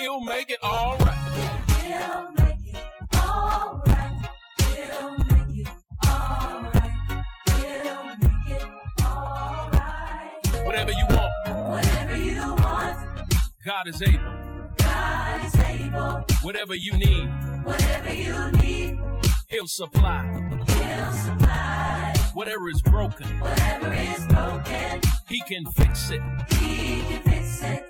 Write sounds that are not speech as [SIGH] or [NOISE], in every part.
He'll make it all right. He'll make it all right. He'll make it all right. He'll make it all right. Whatever you want. Whatever you want. God is able. God is able. Whatever you need. Whatever you need. He'll supply. He'll supply. Whatever is broken. Whatever is broken. He can fix it. He can fix it.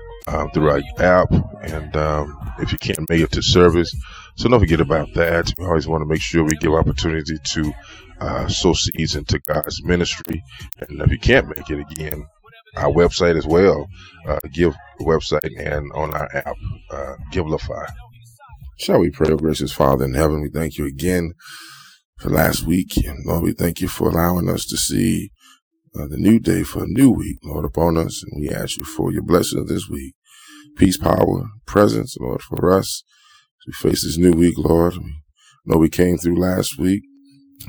um, through our app. And um, if you can't make it to service, so don't forget about that. We always want to make sure we give opportunity to uh, sow seeds into God's ministry. And if you can't make it again, our website as well, uh, give website and on our app, uh, Givelify. Shall we pray, gracious Father in heaven? We thank you again for last week. And Lord, we thank you for allowing us to see uh, the new day for a new week, Lord, upon us. And we ask you for your blessing this week. Peace, power, presence, Lord, for us. We face this new week, Lord, we know we came through last week.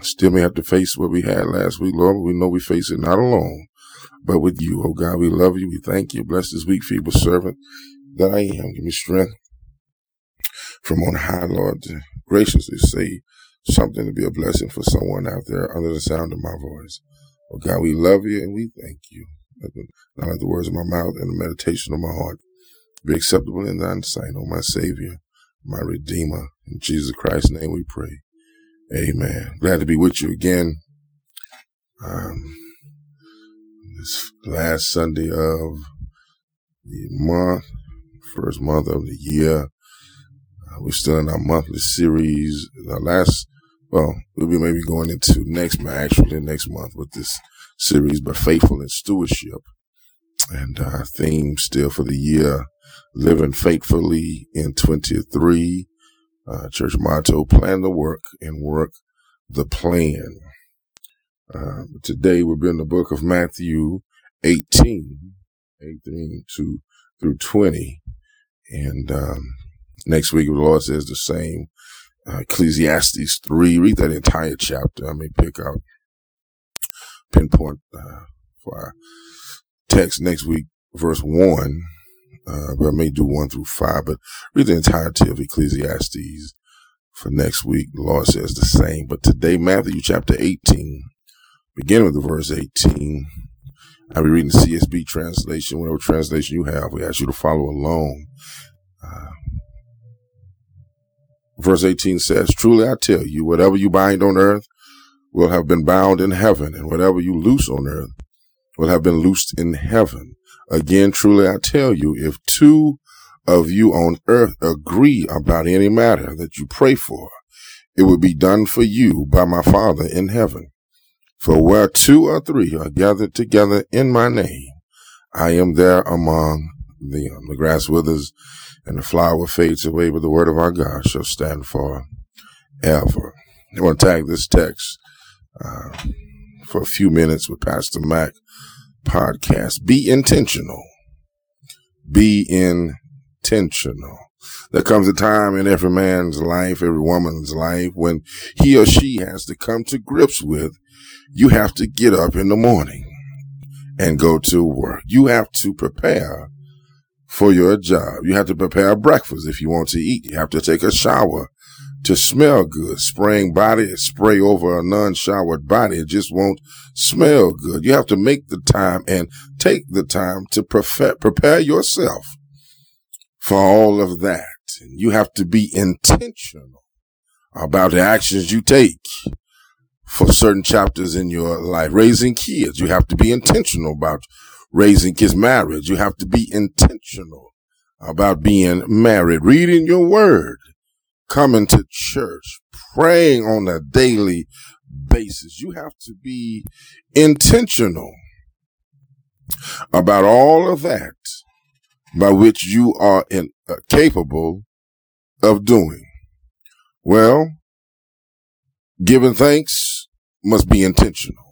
Still may have to face what we had last week, Lord, we know we face it not alone, but with you. Oh God, we love you. We thank you. Bless this week, feeble servant that I am. Give me strength from on high, Lord, to graciously say something to be a blessing for someone out there under the sound of my voice. Oh God, we love you and we thank you. Not let the words of my mouth and the meditation of my heart be acceptable in thine sight, O my Savior, my Redeemer. In Jesus Christ's name we pray. Amen. Glad to be with you again. Um, this last Sunday of the month, first month of the year. Uh, we're still in our monthly series. The last, well, we'll be maybe going into next, month, actually next month with this series, but faithful in stewardship. And our theme still for the year, living faithfully in 23. Uh, church motto, plan the work and work the plan. Uh, today we'll be in the book of Matthew 18, 18 to, through 20. And, um, next week, the Lord says the same. Uh, Ecclesiastes 3, read that entire chapter. I may pick out, pinpoint, uh, for our text next week, verse 1 uh, but I may do one through five, but read the entirety of Ecclesiastes for next week. The Lord says the same. But today, Matthew chapter 18, beginning with the verse 18. I'll be reading the CSB translation, whatever translation you have. We ask you to follow along. Uh, verse 18 says, Truly I tell you, whatever you bind on earth will have been bound in heaven, and whatever you loose on earth will have been loosed in heaven. Again, truly I tell you, if two of you on earth agree about any matter that you pray for, it will be done for you by my Father in heaven. For where two or three are gathered together in my name, I am there among them. The grass withers and the flower fades away, but the word of our God shall stand for ever. I want to tag this text uh, for a few minutes with Pastor Mac podcast. Be intentional. Be intentional. There comes a time in every man's life, every woman's life, when he or she has to come to grips with you have to get up in the morning and go to work. You have to prepare for your job. You have to prepare breakfast if you want to eat. You have to take a shower to smell good. Spraying body spray over a non-showered body, it just won't smell good. You have to make the time and take the time to prepare, prepare yourself for all of that. And you have to be intentional about the actions you take for certain chapters in your life. Raising kids, you have to be intentional about raising kids. Marriage, you have to be intentional about being married. Reading your word coming to church, praying on a daily basis. You have to be intentional about all of that by which you are in, uh, capable of doing? Well, giving thanks must be intentional.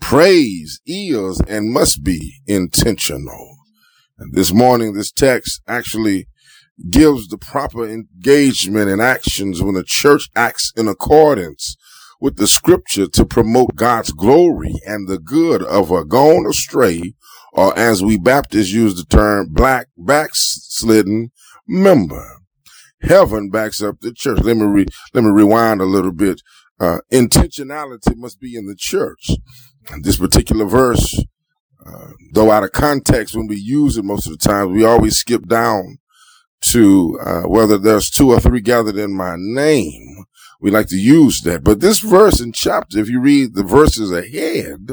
Praise is and must be intentional. And this morning, this text actually gives the proper engagement and actions when the church acts in accordance with the scripture to promote God's glory and the good of a gone astray, or as we Baptists use the term, black backslidden member. Heaven backs up the church. Let me re- let me rewind a little bit. Uh, intentionality must be in the church. This particular verse, uh, though out of context when we use it most of the time, we always skip down to uh, whether there's two or three gathered in my name. We like to use that. But this verse and chapter, if you read the verses ahead,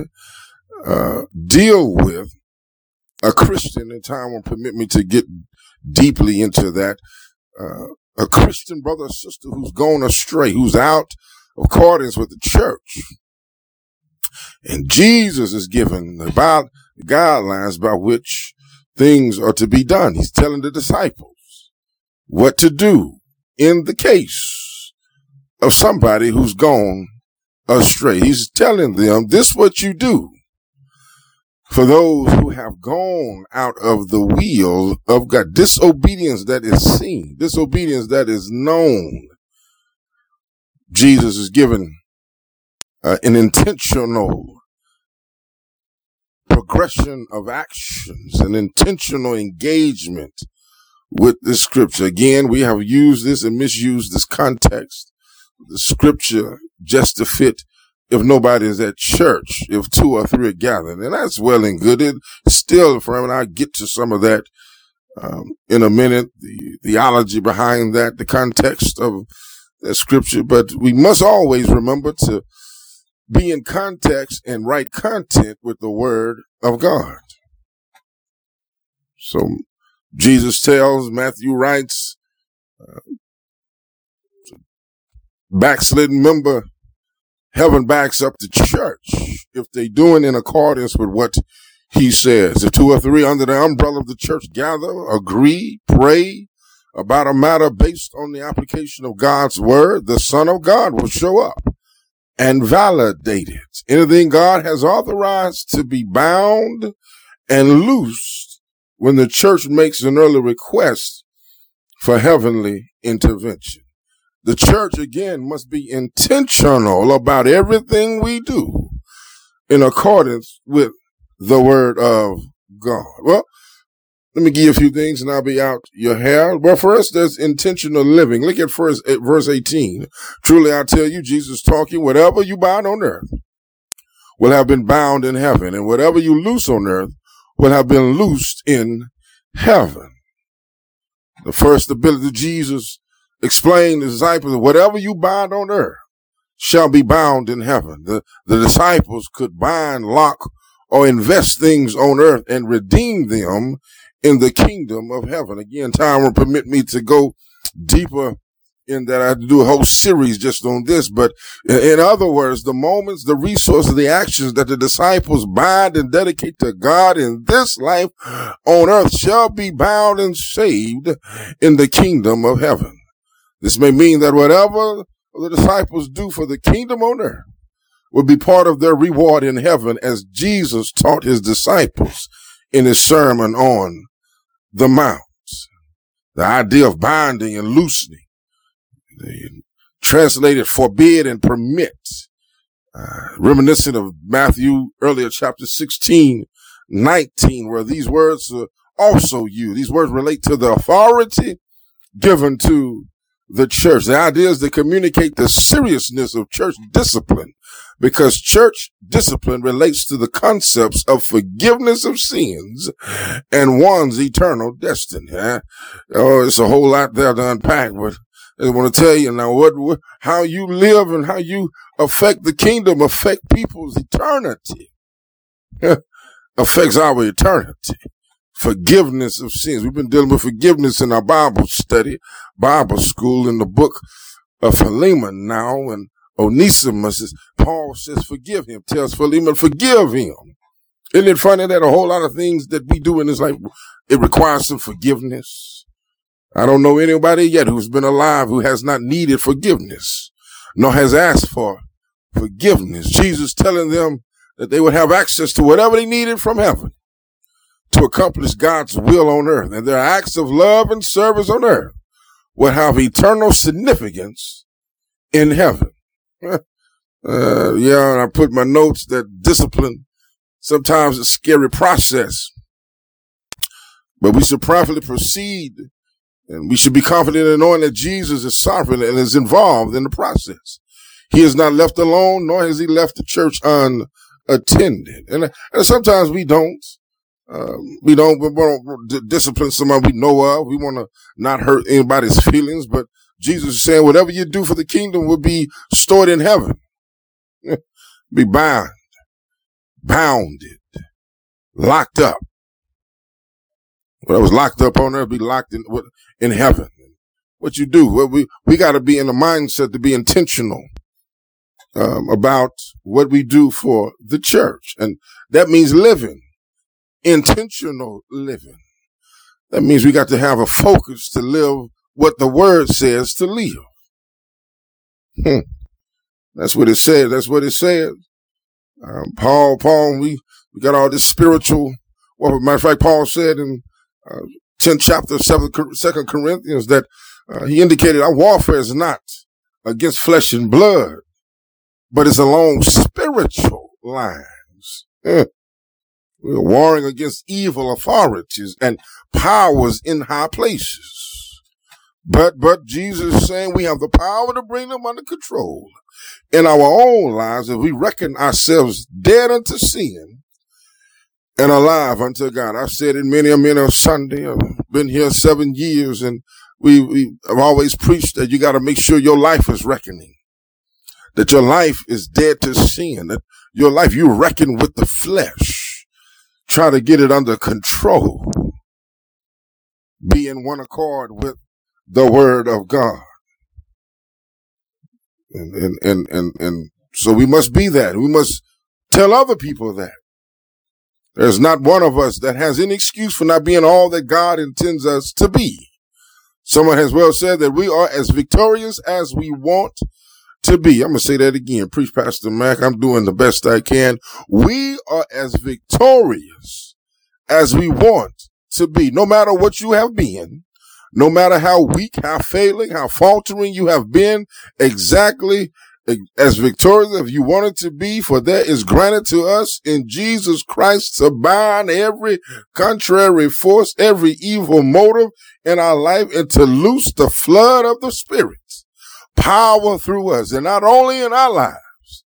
uh, deal with a Christian, and time will permit me to get deeply into that. Uh, a Christian brother or sister who's gone astray, who's out of accordance with the church. And Jesus is giving the guidelines by which things are to be done. He's telling the disciples what to do in the case of somebody who's gone astray. He's telling them this what you do for those who have gone out of the will of God. Disobedience that is seen, disobedience that is known. Jesus is given uh, an intentional progression of actions, an intentional engagement with the scripture. Again, we have used this and misused this context, the scripture just to fit if nobody is at church, if two or three are gathered. And that's well and good. It still, for and I'll get to some of that um, in a minute, the theology behind that, the context of that scripture. But we must always remember to be in context and write content with the word of God. So Jesus tells, Matthew writes, uh, backslidden member, heaven backs up the church if they doing in accordance with what he says. If two or three under the umbrella of the church gather, agree, pray about a matter based on the application of God's word, the son of God will show up and validate it. Anything God has authorized to be bound and loosed when the church makes an early request for heavenly intervention. The church again must be intentional about everything we do in accordance with the word of God. Well, let me give you a few things and I'll be out your hair. Well, first, there's intentional living. Look at first, at verse 18. Truly, I tell you, Jesus talking, whatever you bind on earth will have been bound in heaven, and whatever you loose on earth will have been loosed in heaven. The first ability Jesus explained to the disciples, whatever you bind on earth shall be bound in heaven. The, the disciples could bind, lock, or invest things on earth and redeem them in the kingdom of heaven. Again, time will permit me to go deeper in that I do a whole series just on this, but in other words, the moments, the resources, the actions that the disciples bind and dedicate to God in this life on earth shall be bound and saved in the kingdom of heaven. This may mean that whatever the disciples do for the kingdom on earth will be part of their reward in heaven as Jesus taught his disciples in his sermon on the mount. The idea of binding and loosening. Translated forbid and permit. Uh, reminiscent of Matthew earlier chapter 16, 19, where these words are also used. These words relate to the authority given to the church. The idea is to communicate the seriousness of church discipline because church discipline relates to the concepts of forgiveness of sins and one's eternal destiny. Oh, it's a whole lot there to unpack, but I want to tell you now what, what, how you live and how you affect the kingdom affect people's eternity. [LAUGHS] affects our eternity. Forgiveness of sins. We've been dealing with forgiveness in our Bible study, Bible school in the book of Philemon now, and Onesimus is, Paul says, forgive him, tells Philemon, forgive him. Isn't it funny that a whole lot of things that we do in this life, it requires some forgiveness? I don't know anybody yet who's been alive who has not needed forgiveness, nor has asked for forgiveness. Jesus telling them that they would have access to whatever they needed from heaven to accomplish God's will on earth. And their acts of love and service on earth would have eternal significance in heaven. [LAUGHS] Uh, yeah, and I put my notes that discipline sometimes a scary process, but we should properly proceed and we should be confident in knowing that Jesus is sovereign and is involved in the process. He is not left alone, nor has he left the church unattended. And, and sometimes we don't. Um, we don't, we want to discipline somebody we know of. We want to not hurt anybody's feelings, but Jesus is saying whatever you do for the kingdom will be stored in heaven. [LAUGHS] be bound, bounded, locked up. What was locked up on earth be locked in, in heaven. What you do, well, we, we got to be in the mindset to be intentional um, about what we do for the church. And that means living, intentional living. That means we got to have a focus to live what the word says to live. Hmm. That's what it said. That's what it said. Um, Paul, Paul, we, we got all this spiritual. Well, matter of fact, Paul said in uh, 10th chapter, of 2nd Corinthians that uh, he indicated our warfare is not against flesh and blood, but it's along spiritual lines. Eh. We're warring against evil authorities and powers in high places. But, but Jesus is saying we have the power to bring them under control in our own lives if we reckon ourselves dead unto sin and alive unto God. I've said it many a many a Sunday. I've been here seven years and we, we have always preached that you got to make sure your life is reckoning that your life is dead to sin, that your life, you reckon with the flesh, try to get it under control, be in one accord with the word of God. And, and, and, and, and so we must be that. We must tell other people that. There's not one of us that has any excuse for not being all that God intends us to be. Someone has well said that we are as victorious as we want to be. I'm going to say that again. Preach Pastor Mac. I'm doing the best I can. We are as victorious as we want to be, no matter what you have been, no matter how weak, how failing, how faltering you have been, exactly as victorious as you wanted to be, for that is granted to us in Jesus Christ to bind every contrary force, every evil motive in our life and to loose the flood of the Spirit power through us, and not only in our lives,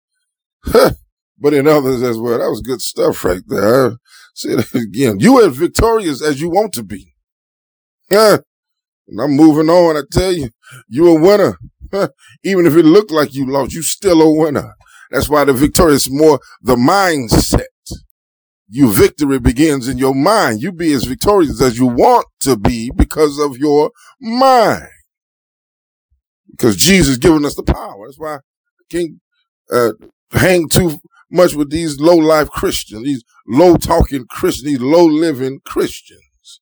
[LAUGHS] but in others as well. That was good stuff right there. Say that again. You as victorious as you want to be. And I'm moving on. I tell you, you a winner. [LAUGHS] Even if it looked like you lost, you still a winner. That's why the victorious more the mindset. You victory begins in your mind. You be as victorious as you want to be because of your mind because Jesus given us the power. That's why I can't uh, hang too much with these low life Christians, these low talking Christians, these low living Christians,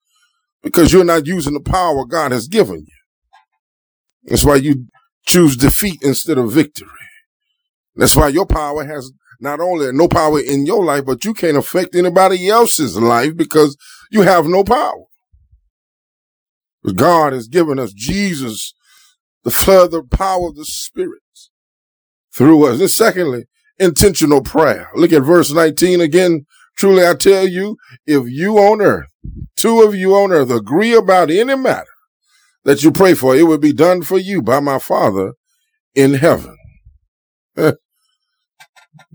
because you're not using the power God has given you. That's why you choose defeat instead of victory. That's why your power has not only no power in your life, but you can't affect anybody else's life because you have no power. But God has given us Jesus the further power of the Spirit through us. And secondly, intentional prayer. Look at verse 19 again. Truly I tell you, if you on earth, two of you on earth agree about any matter that you pray for, it will be done for you by my Father in heaven. Eh.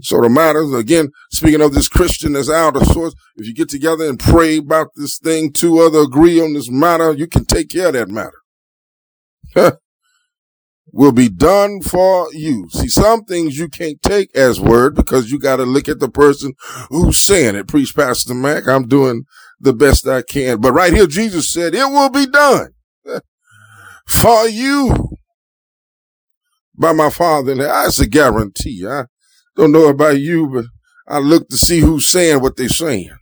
so the matters, again, speaking of this Christian that's out of sorts, if you get together and pray about this thing, two other agree on this matter, you can take care of that matter. will be done for you. See, some things you can't take as word because you got to look at the person who's saying it. Preach Pastor Mac. I'm doing the best I can. But right here, Jesus said it will be done for you by my father. And that's a guarantee. I don't know about you, but I look to see who's saying what they're saying.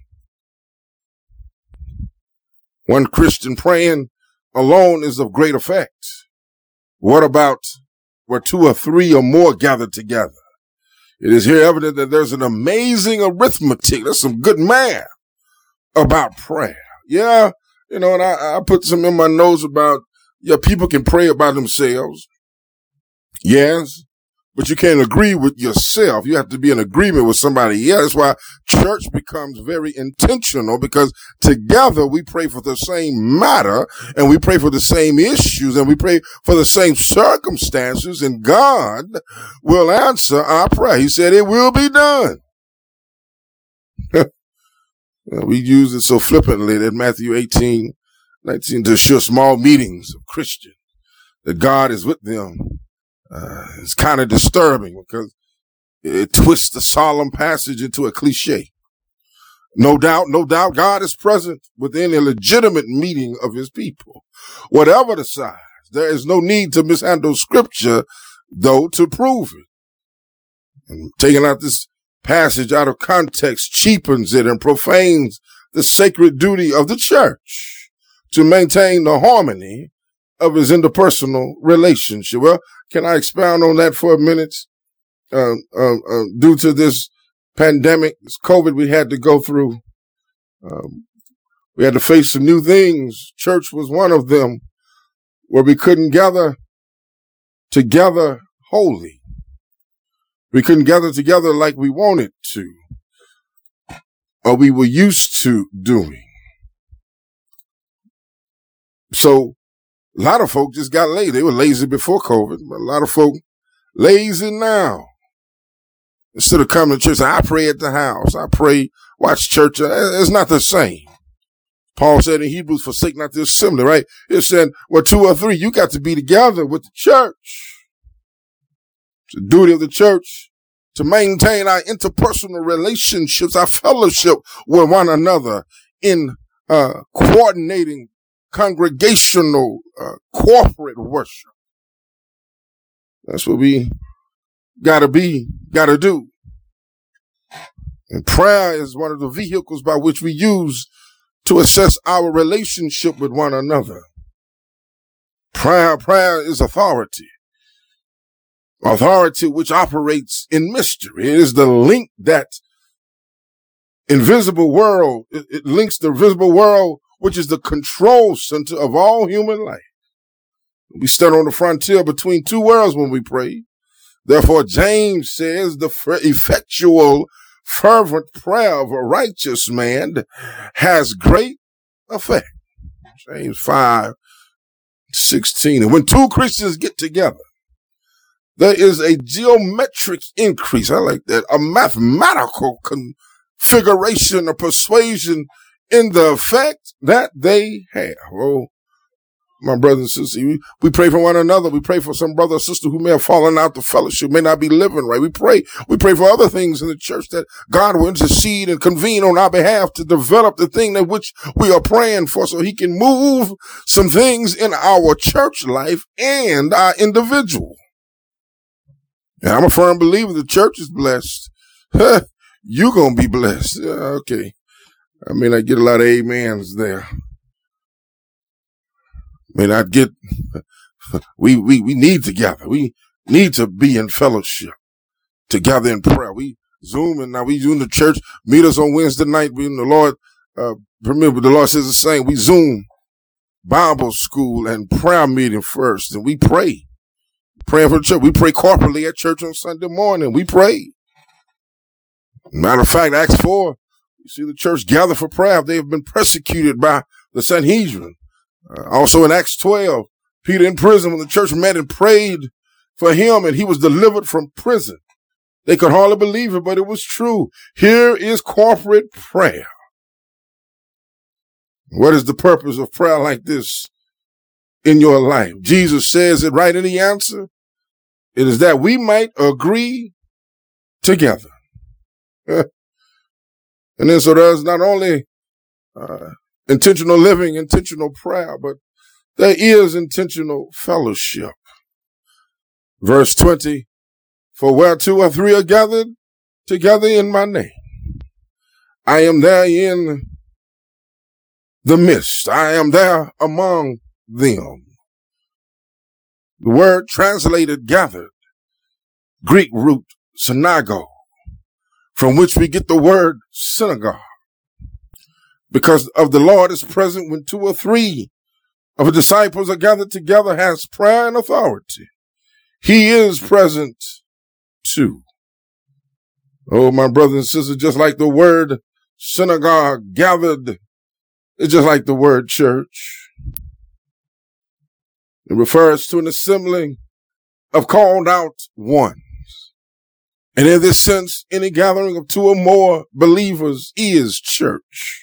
One Christian praying alone is of great effect. What about where two or three or more gathered together? It is here evident that there's an amazing arithmetic. There's some good math about prayer. Yeah. You know, and I, I put some in my notes about, yeah, people can pray about themselves. Yes. But you can't agree with yourself. You have to be in agreement with somebody else. That's why church becomes very intentional because together we pray for the same matter and we pray for the same issues and we pray for the same circumstances and God will answer our prayer. He said it will be done. [LAUGHS] we use it so flippantly that Matthew 18, 19 to assure small meetings of Christians that God is with them uh, it's kind of disturbing because it twists the solemn passage into a cliche. No doubt, no doubt God is present within a legitimate meeting of his people. Whatever the size, there is no need to mishandle scripture though to prove it. And taking out this passage out of context cheapens it and profanes the sacred duty of the church to maintain the harmony of his interpersonal relationship. Well, can I expound on that for a minute? Uh, uh, uh, due to this pandemic, this COVID we had to go through, um, we had to face some new things. Church was one of them where we couldn't gather together wholly. We couldn't gather together like we wanted to or we were used to doing. So a lot of folk just got lazy. They were lazy before COVID, but a lot of folk lazy now. Instead of coming to church, I pray at the house. I pray, watch church. Uh, it's not the same. Paul said in Hebrews, forsake not the assembly, right? It said, well, two or three, you got to be together with the church. It's the duty of the church to maintain our interpersonal relationships, our fellowship with one another in uh, coordinating congregational, uh, corporate worship. That's what we gotta be, gotta do. And prayer is one of the vehicles by which we use to assess our relationship with one another. Prayer, prayer is authority. Authority which operates in mystery. It is the link that invisible world, it, it links the visible world which is the control center of all human life. We stand on the frontier between two worlds when we pray. Therefore, James says the effectual, fervent prayer of a righteous man has great effect. James 5, 16. And when two Christians get together, there is a geometric increase. I like that. A mathematical configuration of persuasion in the effect that they have. Oh, my brothers and sisters, we, we pray for one another. We pray for some brother or sister who may have fallen out the fellowship, may not be living right. We pray, we pray for other things in the church that God will intercede and convene on our behalf to develop the thing that which we are praying for so he can move some things in our church life and our individual. And I'm a firm believer the church is blessed. [LAUGHS] You're going to be blessed. okay. I may not get a lot of amens there. May not get, [LAUGHS] we, we, we need together. We need to be in fellowship together in prayer. We Zoom and now we Zoom the church. Meet us on Wednesday night. We, in the Lord, uh, but the Lord says the same. We Zoom Bible school and prayer meeting first and we pray. Praying for the church. We pray corporately at church on Sunday morning. We pray. Matter of fact, Acts 4, you see the church gather for prayer. They have been persecuted by the Sanhedrin. Uh, also in Acts 12, Peter in prison when the church met and prayed for him and he was delivered from prison. They could hardly believe it, but it was true. Here is corporate prayer. What is the purpose of prayer like this in your life? Jesus says it right in the answer. It is that we might agree together. [LAUGHS] And then so there's not only uh, intentional living, intentional prayer, but there is intentional fellowship. Verse 20, for where two or three are gathered together in my name, I am there in the midst. I am there among them. The word translated gathered, Greek root synagogue, from which we get the word synagogue. Because of the Lord is present when two or three of the disciples are gathered together has prayer and authority. He is present too. Oh, my brothers and sisters, just like the word synagogue gathered, it's just like the word church. It refers to an assembling of called out ones. And in this sense, any gathering of two or more believers is church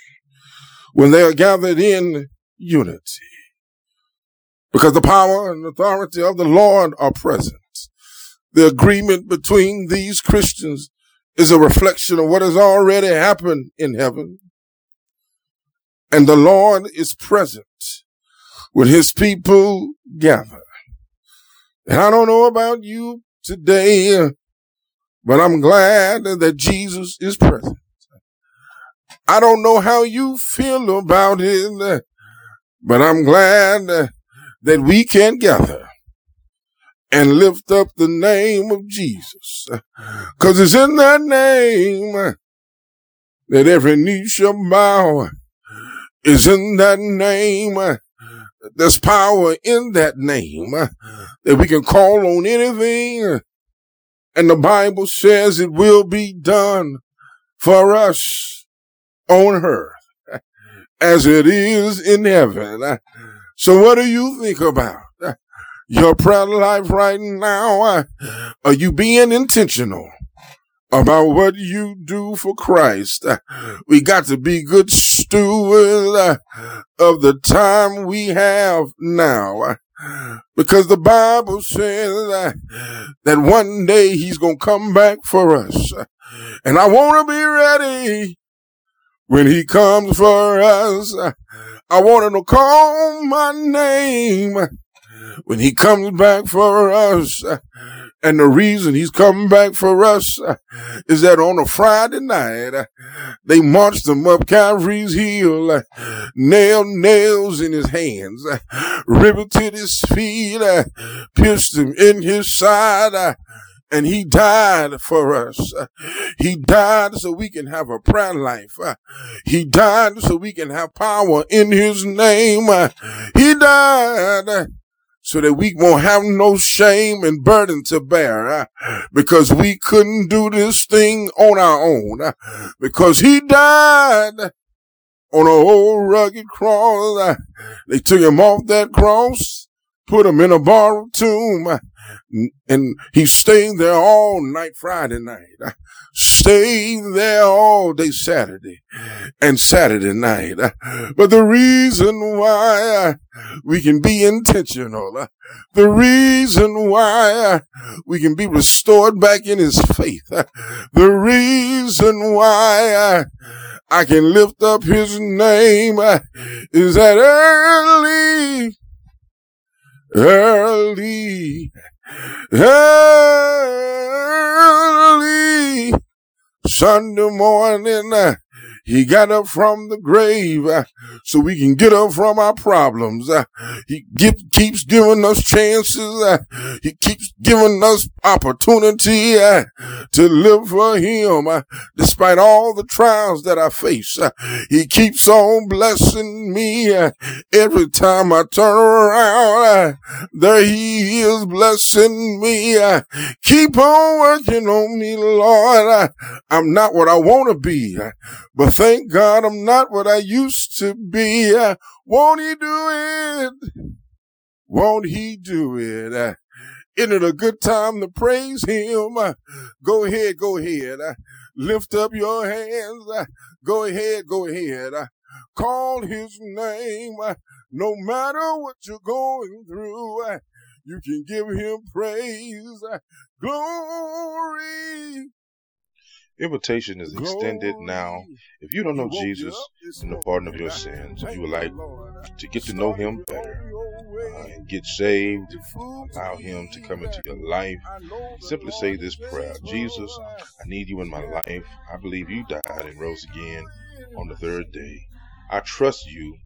when they are gathered in unity. Because the power and authority of the Lord are present. The agreement between these Christians is a reflection of what has already happened in heaven. And the Lord is present when his people gather. And I don't know about you today, but I'm glad that Jesus is present. I don't know how you feel about it, but I'm glad that we can gather and lift up the name of Jesus. Cause it's in that name that every knee shall bow. Is in that name. There's power in that name that we can call on anything. And the Bible says it will be done for us on earth as it is in heaven. So what do you think about? your prayer life right now? Are you being intentional about what you do for Christ? We got to be good stewards of the time we have now. Because the Bible says that one day he's going to come back for us. And I want to be ready when he comes for us. I want him to call my name when he comes back for us. And the reason he's coming back for us is that on a Friday night, they marched him up Calvary's hill, nailed nails in his hands, riveted his feet, pierced him in his side, and he died for us. He died so we can have a prayer life. He died so we can have power in his name. He died so that we won't have no shame and burden to bear uh, because we couldn't do this thing on our own uh, because he died on a old rugged cross. Uh, they took him off that cross, put him in a borrowed tomb, uh, and he stayed there all night Friday night. Stayed there all day Saturday and Saturday night. But the reason why we can be intentional, the reason why we can be restored back in his faith, the reason why I can lift up his name is that early, early, early Sunday morning, uh, he got up from the grave uh, so we can get up from our problems. Uh, he keeps giving us chances. Uh, he keeps giving us opportunity uh, to live for him uh. despite all the trials that I face. Uh, he keeps on blessing me every time I turn around. there he is blessing me. keep on working on me, Lord. I'm not what I want to be, but thank God I'm not what I used to be. Won't he do it? Won't he do it? Uh, isn't it a good time to praise him? Uh, go ahead, go ahead. Uh, lift up your hands. Go ahead, go ahead. Call his name. no matter what you're going through, you can give him praise. glory Invitation is extended now. If you don't know Jesus and the pardon of your sins, if you would like to get to know Him better uh, and get saved, allow Him to come into your life, simply say this prayer Jesus, I need you in my life. I believe you died and rose again on the third day. I trust you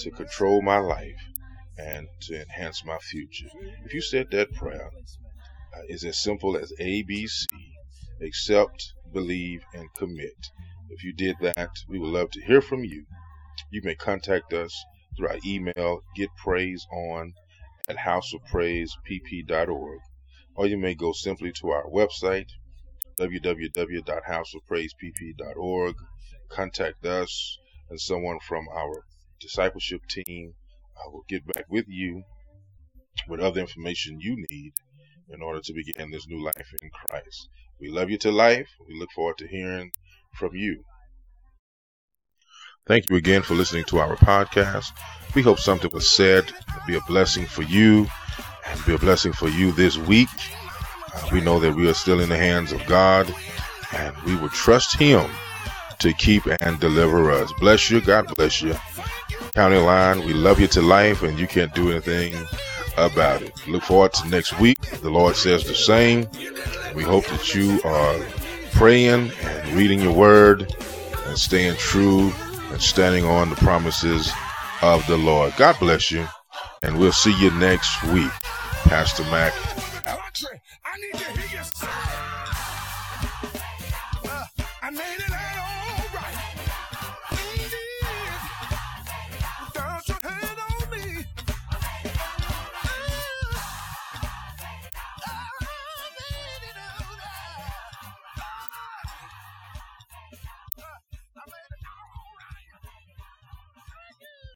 to control my life. and to enhance my future. If you said that prayer, uh, it's as simple as ABC accept, believe, and commit. If you did that, we would love to hear from you. You may contact us through our email, getpraiseon at houseofpraisepp.org, or you may go simply to our website, www.houseofpraisepp.org, contact us, and someone from our discipleship team uh, will get back with you with other information you need in order to begin this new life in Christ. We love you to life. We look forward to hearing from you. Thank you again for listening to our podcast. We hope something was said be a blessing for you and be a blessing for you this week. Uh, we know that we are still in the hands of God and we will trust Him to keep and deliver us. Bless you. God bless you. County Line, we love you to life and you can't do anything about it. Look forward to next week. The Lord says the same. We hope that you are praying and reading your word and staying true and standing on the promises of the Lord. God bless you. And we'll see you next week. Pastor Mac out.